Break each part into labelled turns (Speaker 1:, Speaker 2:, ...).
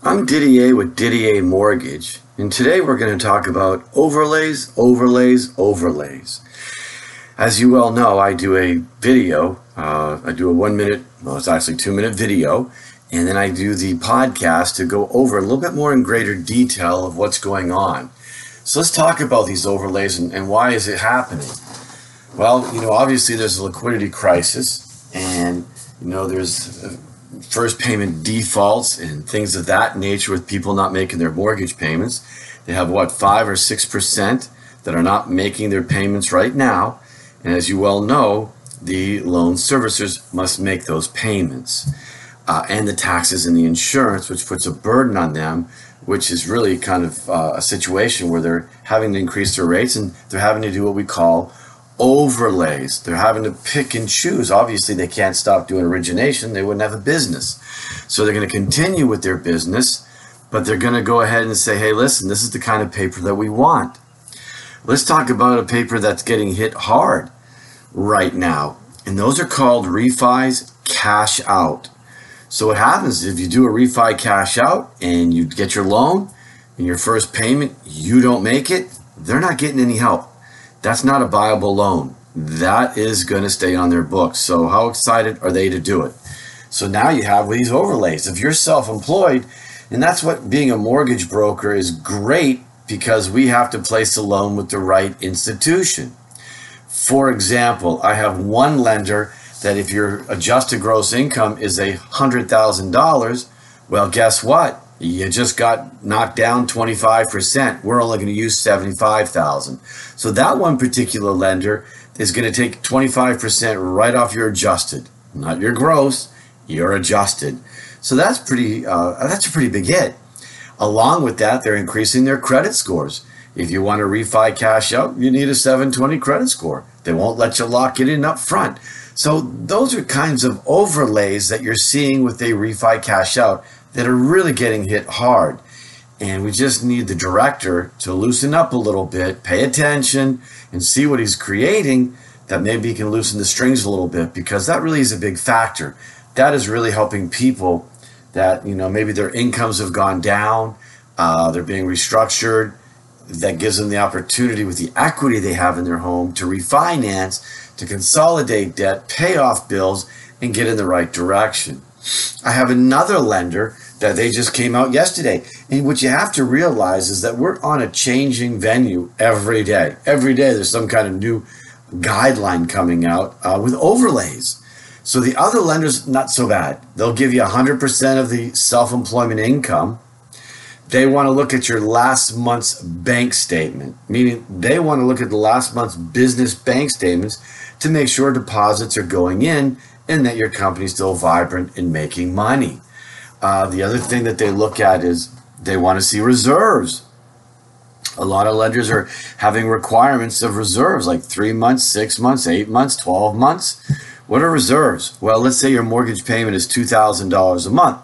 Speaker 1: I'm Didier with Didier Mortgage, and today we're going to talk about overlays, overlays, overlays. As you well know, I do a video. Uh, I do a one minute, well, it's actually two minute video, and then I do the podcast to go over a little bit more in greater detail of what's going on. So let's talk about these overlays and, and why is it happening? Well, you know, obviously there's a liquidity crisis, and you know, there's first payment defaults and things of that nature with people not making their mortgage payments. They have what five or six percent that are not making their payments right now, and as you well know, the loan servicers must make those payments. Uh, and the taxes and the insurance, which puts a burden on them which is really kind of uh, a situation where they're having to increase their rates and they're having to do what we call overlays. They're having to pick and choose. Obviously, they can't stop doing origination, they wouldn't have a business. So they're going to continue with their business, but they're going to go ahead and say, hey, listen, this is the kind of paper that we want. Let's talk about a paper that's getting hit hard right now. And those are called refis cash out. So what happens if you do a refi cash out and you get your loan and your first payment, you don't make it, they're not getting any help. That's not a viable loan. That is going to stay on their books. So how excited are they to do it? So now you have these overlays. If you're self-employed, and that's what being a mortgage broker is great because we have to place a loan with the right institution. For example, I have one lender that if your adjusted gross income is a hundred thousand dollars, well, guess what? You just got knocked down 25%. We're only going to use 75,000. So that one particular lender is going to take 25% right off your adjusted, not your gross, your adjusted. So that's pretty uh, that's a pretty big hit. Along with that, they're increasing their credit scores. If you want to refi cash out, you need a 720 credit score. They won't let you lock it in up front. So those are kinds of overlays that you're seeing with a refi cash out that are really getting hit hard. And we just need the director to loosen up a little bit, pay attention, and see what he's creating that maybe he can loosen the strings a little bit because that really is a big factor. That is really helping people that, you know, maybe their incomes have gone down, uh, they're being restructured. That gives them the opportunity with the equity they have in their home to refinance to consolidate debt, pay off bills, and get in the right direction. I have another lender that they just came out yesterday. And what you have to realize is that we're on a changing venue every day. Every day there's some kind of new guideline coming out uh, with overlays. So the other lenders, not so bad. They'll give you 100% of the self employment income. They want to look at your last month's bank statement, meaning they want to look at the last month's business bank statements to make sure deposits are going in and that your company's still vibrant and making money. Uh, the other thing that they look at is they want to see reserves. A lot of lenders are having requirements of reserves like three months, six months, eight months, 12 months. What are reserves? Well, let's say your mortgage payment is $2,000 a month.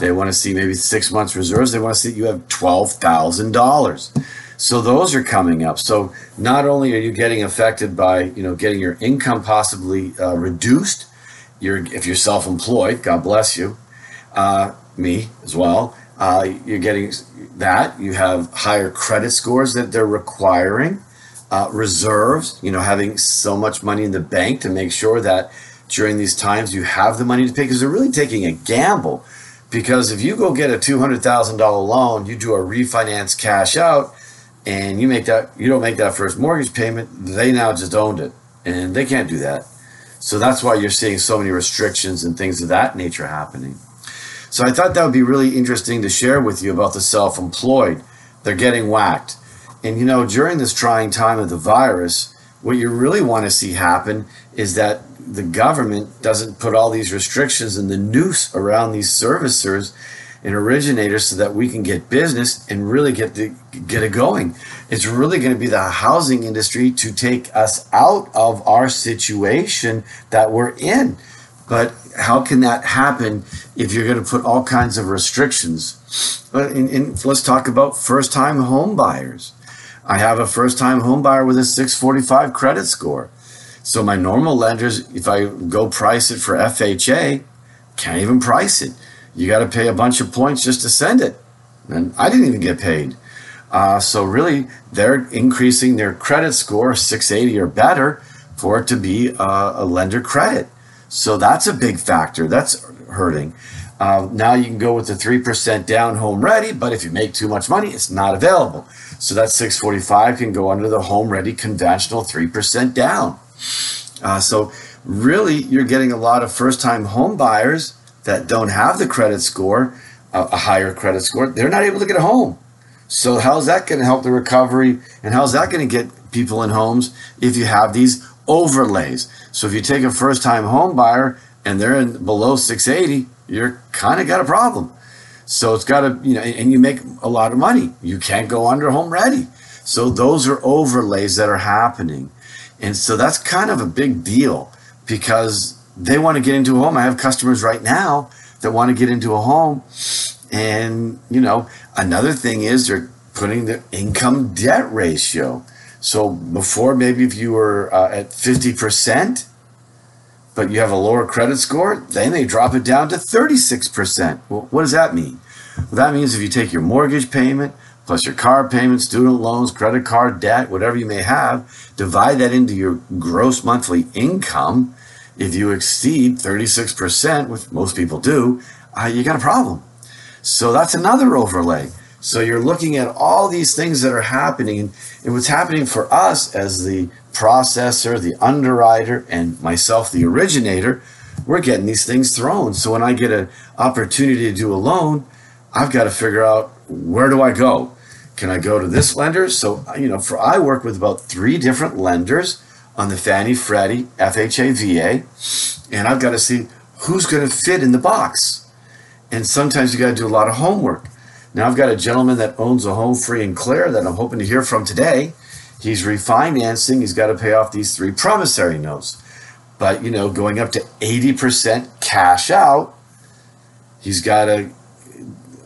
Speaker 1: They want to see maybe six months reserves. They want to see you have $12,000. So those are coming up. So not only are you getting affected by you know getting your income possibly uh, reduced, you're if you're self-employed, God bless you, uh, me as well. Uh, you're getting that. You have higher credit scores that they're requiring, uh, reserves. You know, having so much money in the bank to make sure that during these times you have the money to pay because they're really taking a gamble. Because if you go get a two hundred thousand dollar loan, you do a refinance cash out and you make that you don't make that first mortgage payment, they now just owned it, and they can't do that. So that's why you're seeing so many restrictions and things of that nature happening. So I thought that would be really interesting to share with you about the self-employed. They're getting whacked. And you know, during this trying time of the virus, what you really want to see happen is that the government doesn't put all these restrictions and the noose around these servicers an originator so that we can get business and really get the get it going. It's really going to be the housing industry to take us out of our situation that we're in. But how can that happen if you're going to put all kinds of restrictions? But in, in, let's talk about first-time home buyers. I have a first-time home buyer with a 645 credit score. So my normal lenders, if I go price it for FHA, can't even price it. You got to pay a bunch of points just to send it, and I didn't even get paid. Uh, so really, they're increasing their credit score 680 or better for it to be uh, a lender credit. So that's a big factor. That's hurting. Uh, now you can go with the 3% down home ready, but if you make too much money, it's not available. So that 645 can go under the home ready conventional 3% down. Uh, so really, you're getting a lot of first time home buyers that don't have the credit score, a higher credit score. They're not able to get a home. So how's that going to help the recovery? And how's that going to get people in homes if you have these overlays? So if you take a first time home buyer and they're in below 680, you're kind of got a problem. So it's got to, you know, and you make a lot of money. You can't go under home ready. So those are overlays that are happening. And so that's kind of a big deal because they want to get into a home. I have customers right now that want to get into a home. And, you know, another thing is they're putting the income debt ratio. So before, maybe if you were uh, at 50%, but you have a lower credit score, they may drop it down to 36%. Well, what does that mean? Well, that means if you take your mortgage payment, plus your car payment, student loans, credit card debt, whatever you may have, divide that into your gross monthly income. If you exceed 36%, which most people do, uh, you got a problem. So that's another overlay. So you're looking at all these things that are happening, and, what's happening for us as the processor, the underwriter, and myself, the originator, we're getting these things thrown. So when I get an opportunity to do a loan, I've got to figure out where do I go? Can I go to this lender? So, you know, for I work with about three different lenders on the Fannie, Freddie, FHA, VA, and I've got to see who's going to fit in the box. And sometimes you got to do a lot of homework. Now, I've got a gentleman that owns a home free in Clare that I'm hoping to hear from today. He's refinancing, he's got to pay off these three promissory notes. But, you know, going up to 80% cash out, he's got to,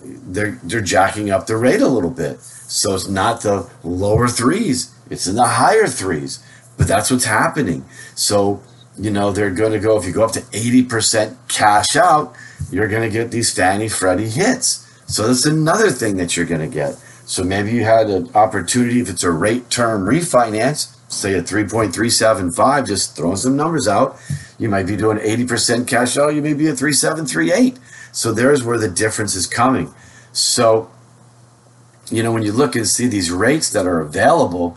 Speaker 1: they're, they're jacking up the rate a little bit. So it's not the lower threes, it's in the higher threes. But that's what's happening. So, you know, they're going to go, if you go up to 80% cash out, you're going to get these Fannie Freddie hits. So that's another thing that you're going to get. So maybe you had an opportunity, if it's a rate term refinance, say at 3.375, just throwing some numbers out, you might be doing 80% cash out, you may be at 3738. So there's where the difference is coming. So you know, when you look and see these rates that are available,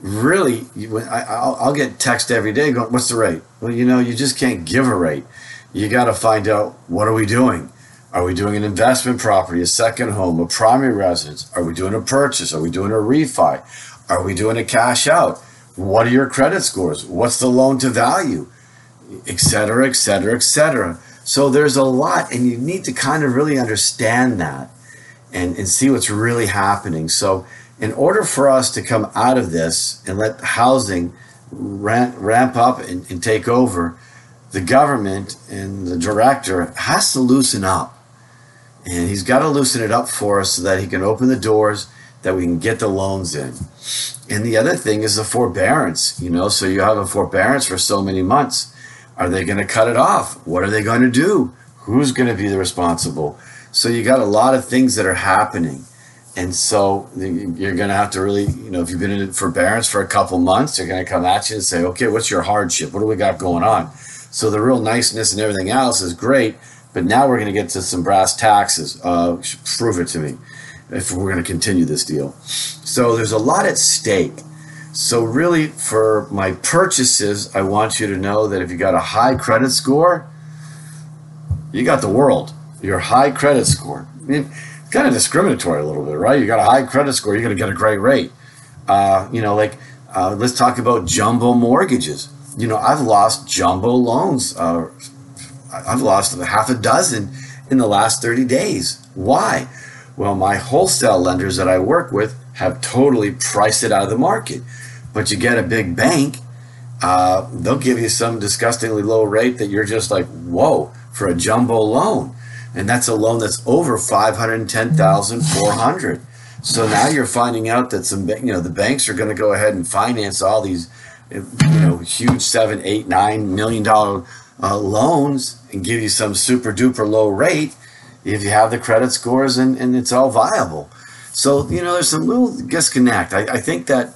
Speaker 1: really, I, will get text every day going, "What's the rate?" Well, you know, you just can't give a rate. You got to find out what are we doing. Are we doing an investment property, a second home, a primary residence? Are we doing a purchase? Are we doing a refi? Are we doing a cash out? What are your credit scores? What's the loan to value? Et cetera, et cetera, et cetera. So there's a lot, and you need to kind of really understand that and, and see what's really happening. So, in order for us to come out of this and let housing ramp, ramp up and, and take over, the government and the director has to loosen up. And he's got to loosen it up for us so that he can open the doors that we can get the loans in. And the other thing is the forbearance, you know, so you have a forbearance for so many months. Are they going to cut it off? What are they going to do? Who's going to be the responsible? So you got a lot of things that are happening. And so you're going to have to really, you know, if you've been in forbearance for a couple months, they're going to come at you and say, okay, what's your hardship? What do we got going on? So the real niceness and everything else is great. But now we're going to get to some brass taxes. Uh, prove it to me if we're going to continue this deal. So there's a lot at stake. So really, for my purchases, I want you to know that if you got a high credit score, you got the world your high credit score. I mean, kind of discriminatory a little bit, right? You got a high credit score, you're going to get a great rate. Uh, you know, like uh, let's talk about jumbo mortgages. You know, I've lost jumbo loans. Uh, I've lost half a dozen, in the last 30 days. Why? Well, my wholesale lenders that I work with have totally priced it out of the market. But you get a big bank, uh, they'll give you some disgustingly low rate that you're just like, whoa, for a jumbo loan. And that's a loan that's over 510,400. So now you're finding out that some, you know, the banks are going to go ahead and finance all these, you know, huge seven, eight, nine million dollar uh, loans and give you some super duper low rate if you have the credit scores and, and it's all viable. So, you know, there's some little disconnect. I, I think that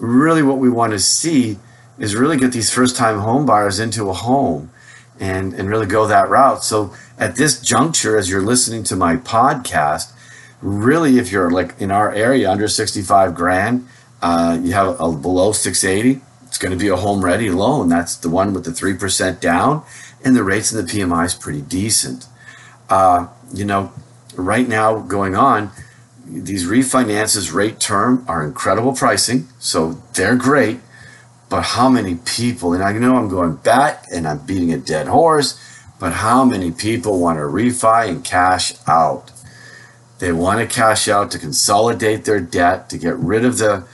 Speaker 1: really what we want to see is really get these first time home buyers into a home and, and really go that route. So at this juncture, as you're listening to my podcast, really, if you're like in our area under 65 grand, uh, you have a below 680, it's going to be a home ready loan. That's the one with the 3% down, and the rates in the PMI is pretty decent. Uh, you know, right now going on, these refinances rate term are incredible pricing, so they're great. But how many people, and I know I'm going back and I'm beating a dead horse, but how many people want to refi and cash out? They want to cash out to consolidate their debt, to get rid of the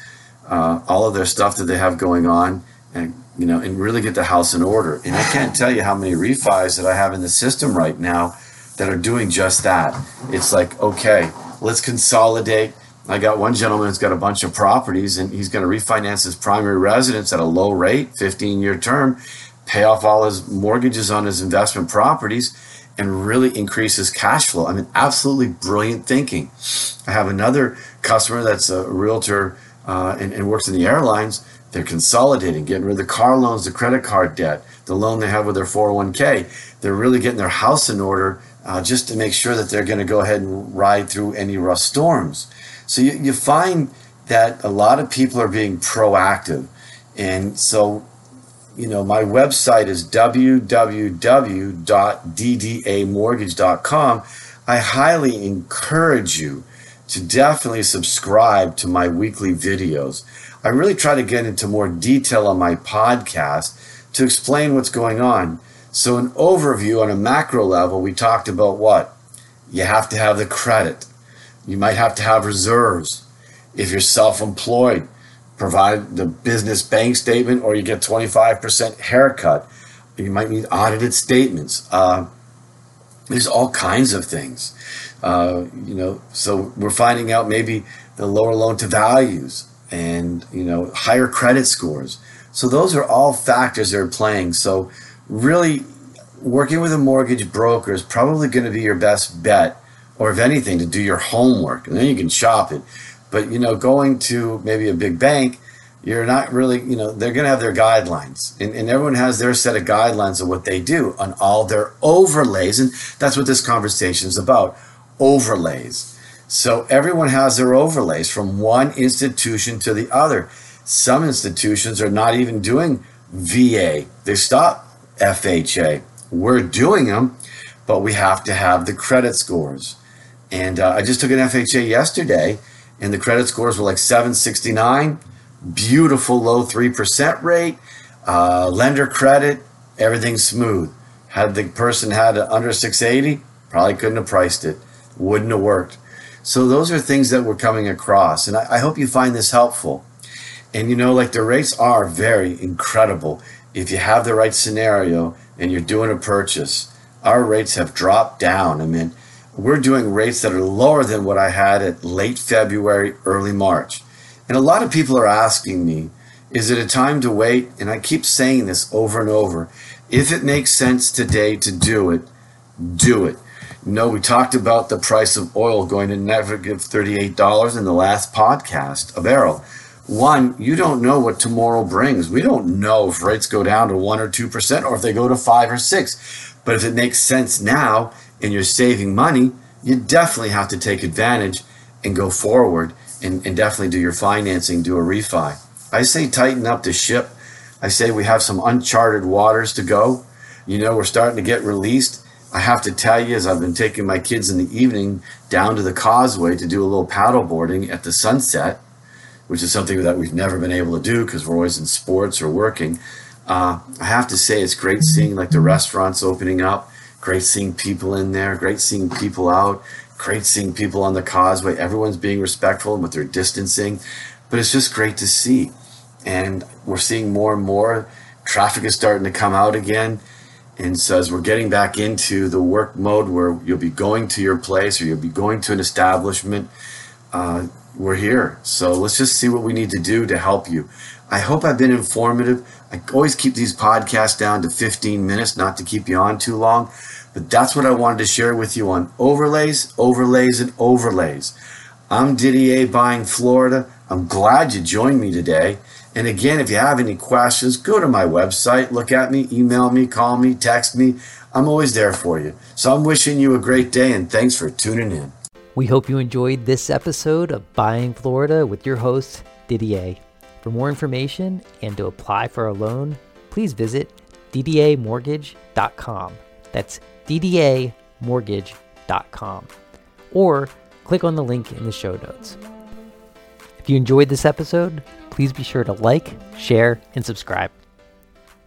Speaker 1: uh, all of their stuff that they have going on, and you know, and really get the house in order. And I can't tell you how many refis that I have in the system right now that are doing just that. It's like, okay, let's consolidate. I got one gentleman who's got a bunch of properties and he's going to refinance his primary residence at a low rate, 15 year term, pay off all his mortgages on his investment properties, and really increase his cash flow. I mean, absolutely brilliant thinking. I have another customer that's a realtor uh, and, and works in the airlines. They're consolidating, getting rid of the car loans, the credit card debt, the loan they have with their 401k. They're really getting their house in order uh, just to make sure that they're going to go ahead and ride through any rough storms. So you, you find that a lot of people are being proactive. And so, you know, my website is www.ddamortgage.com. I highly encourage you to definitely subscribe to my weekly videos. I really try to get into more detail on my podcast to explain what's going on. So, an overview on a macro level, we talked about what? You have to have the credit. You might have to have reserves. If you're self employed, provide the business bank statement or you get 25% haircut. You might need audited statements. Uh, there's all kinds of things. Uh, you know, so we're finding out maybe the lower loan to values and, you know, higher credit scores. So those are all factors that are playing. So really working with a mortgage broker is probably going to be your best bet or if anything to do your homework and then you can shop it but you know going to maybe a big bank you're not really you know they're going to have their guidelines and, and everyone has their set of guidelines of what they do on all their overlays and that's what this conversation is about overlays so everyone has their overlays from one institution to the other some institutions are not even doing va they stop FHA. We're doing them, but we have to have the credit scores. And uh, I just took an FHA yesterday, and the credit scores were like 769, beautiful low 3% rate, uh, lender credit, everything smooth. Had the person had under 680, probably couldn't have priced it, wouldn't have worked. So those are things that we're coming across, and I, I hope you find this helpful. And you know, like the rates are very incredible if you have the right scenario and you're doing a purchase, our rates have dropped down. I mean, we're doing rates that are lower than what I had at late February, early March. And a lot of people are asking me, is it a time to wait? And I keep saying this over and over. If it makes sense today to do it, do it. You know, we talked about the price of oil going to negative $38 in the last podcast, a barrel one, you don't know what tomorrow brings. We don't know if rates go down to one or two percent or if they go to five or six. But if it makes sense now and you're saving money, you definitely have to take advantage and go forward and, and definitely do your financing, do a refi. I say tighten up the ship. I say we have some uncharted waters to go. You know, we're starting to get released. I have to tell you, as I've been taking my kids in the evening down to the causeway to do a little paddle boarding at the sunset, which is something that we've never been able to do because we're always in sports or working. Uh, I have to say, it's great seeing like the restaurants opening up, Great seeing people in there. Great seeing people out. Great seeing people on the causeway. Everyone's being respectful and with their distancing. But it's just great to see. And we're seeing more and more. Traffic is starting to come out again. And so as we're getting back into the work mode where you'll be going to your place or you'll be going to an establishment, uh, we're here. So let's just see what we need to do to help you. I hope I've been informative. I always keep these podcasts down to 15 minutes, not to keep you on too long. But that's what I wanted to share with you on overlays, overlays, and overlays. I'm Didier Buying Florida. I'm glad you joined me today. And again, if you have any questions, go to my website, look at me, email me, call me, text me. I'm always there for you. So I'm wishing you a great day and thanks for tuning in.
Speaker 2: We hope you enjoyed this episode of Buying Florida with your host, Didier. For more information and to apply for a loan, please visit ddamortgage.com. That's ddamortgage.com. Or click on the link in the show notes. If you enjoyed this episode, please be sure to like, share, and subscribe.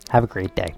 Speaker 2: Have a great day.